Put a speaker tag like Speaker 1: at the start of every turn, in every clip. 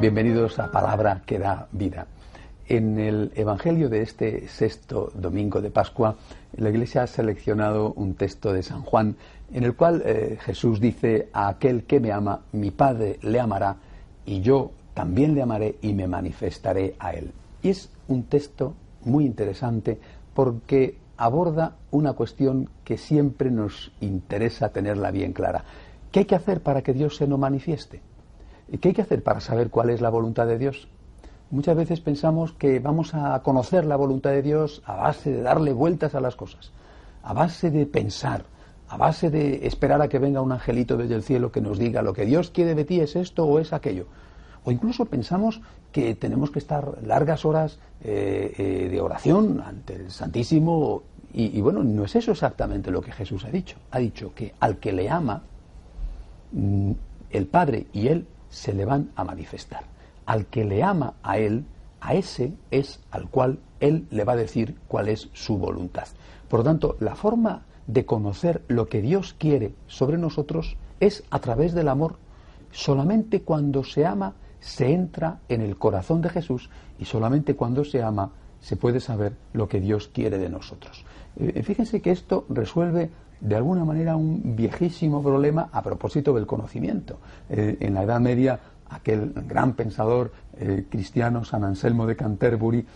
Speaker 1: Bienvenidos a Palabra que da vida. En el Evangelio de este sexto domingo de Pascua, la Iglesia ha seleccionado un texto de San Juan en el cual eh, Jesús dice, a aquel que me ama, mi Padre le amará y yo también le amaré y me manifestaré a él. Y es un texto muy interesante porque aborda una cuestión que siempre nos interesa tenerla bien clara. ¿Qué hay que hacer para que Dios se nos manifieste? ¿Qué hay que hacer para saber cuál es la voluntad de Dios? Muchas veces pensamos que vamos a conocer la voluntad de Dios a base de darle vueltas a las cosas, a base de pensar, a base de esperar a que venga un angelito desde el cielo que nos diga lo que Dios quiere de ti es esto o es aquello. O incluso pensamos que tenemos que estar largas horas eh, eh, de oración ante el Santísimo. Y, bueno, no es eso exactamente lo que Jesús ha dicho. Ha dicho que al que le ama, mm, el Padre y Él se le van a manifestar. Al que le ama a Él, a ese es al cual Él le va a decir cuál es su voluntad. Por lo tanto, la forma de conocer lo que Dios quiere sobre nosotros es a través del amor. Solamente cuando se ama se entra en el corazón de Jesús y solamente cuando se ama se puede saber lo que Dios quiere de nosotros. Eh, fíjense que esto resuelve de alguna manera un viejísimo problema a propósito del conocimiento. Eh, en la Edad Media, aquel gran pensador eh, cristiano San Anselmo de Canterbury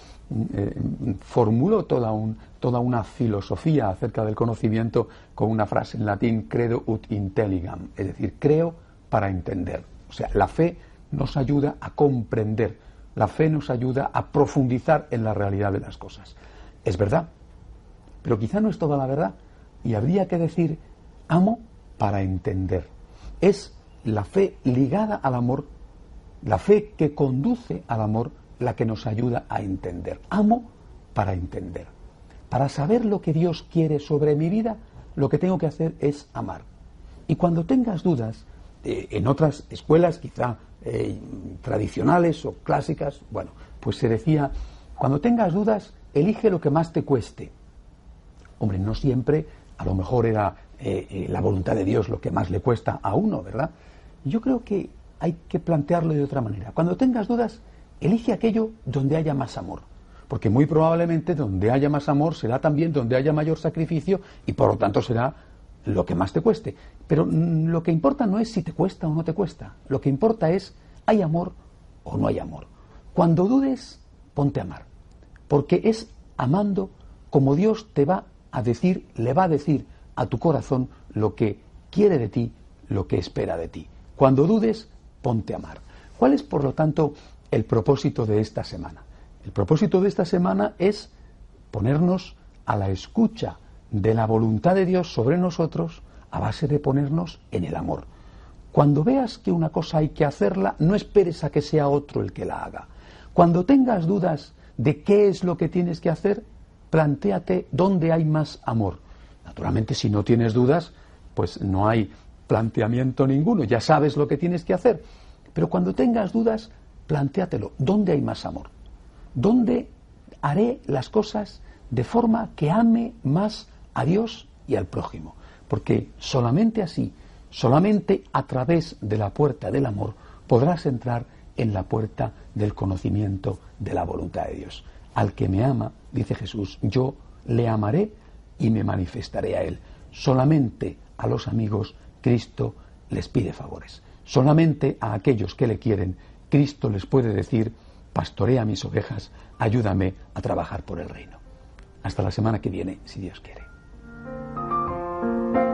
Speaker 1: formuló toda, toda una filosofía acerca del conocimiento con una frase en latín, credo ut intelligam, es decir, creo para entender. O sea, la fe nos ayuda a comprender, la fe nos ayuda a profundizar en la realidad de las cosas. Es verdad, pero quizá no es toda la verdad y habría que decir amo para entender. Es la fe ligada al amor, la fe que conduce al amor, la que nos ayuda a entender. Amo para entender. Para saber lo que Dios quiere sobre mi vida, lo que tengo que hacer es amar. Y cuando tengas dudas, eh, en otras escuelas quizá eh, tradicionales o clásicas, bueno, pues se decía, cuando tengas dudas, elige lo que más te cueste. Hombre, no siempre, a lo mejor era eh, la voluntad de Dios lo que más le cuesta a uno, ¿verdad? Yo creo que hay que plantearlo de otra manera. Cuando tengas dudas, elige aquello donde haya más amor. Porque muy probablemente donde haya más amor será también donde haya mayor sacrificio y por lo tanto será lo que más te cueste. Pero mm, lo que importa no es si te cuesta o no te cuesta. Lo que importa es, ¿hay amor o no hay amor? Cuando dudes, ponte a amar. Porque es amando como Dios te va a decir, le va a decir a tu corazón lo que quiere de ti, lo que espera de ti. Cuando dudes, ponte a amar. ¿Cuál es, por lo tanto, el propósito de esta semana? El propósito de esta semana es ponernos a la escucha de la voluntad de Dios sobre nosotros a base de ponernos en el amor. Cuando veas que una cosa hay que hacerla, no esperes a que sea otro el que la haga. Cuando tengas dudas de qué es lo que tienes que hacer, plantéate dónde hay más amor. Naturalmente, si no tienes dudas, pues no hay planteamiento ninguno, ya sabes lo que tienes que hacer. Pero cuando tengas dudas, plantéatelo, ¿dónde hay más amor? ¿Dónde haré las cosas de forma que ame más a Dios y al prójimo. Porque solamente así, solamente a través de la puerta del amor, podrás entrar en la puerta del conocimiento de la voluntad de Dios. Al que me ama, dice Jesús, yo le amaré y me manifestaré a él. Solamente a los amigos Cristo les pide favores. Solamente a aquellos que le quieren, Cristo les puede decir, pastorea mis ovejas, ayúdame a trabajar por el reino. Hasta la semana que viene, si Dios quiere. Thank you.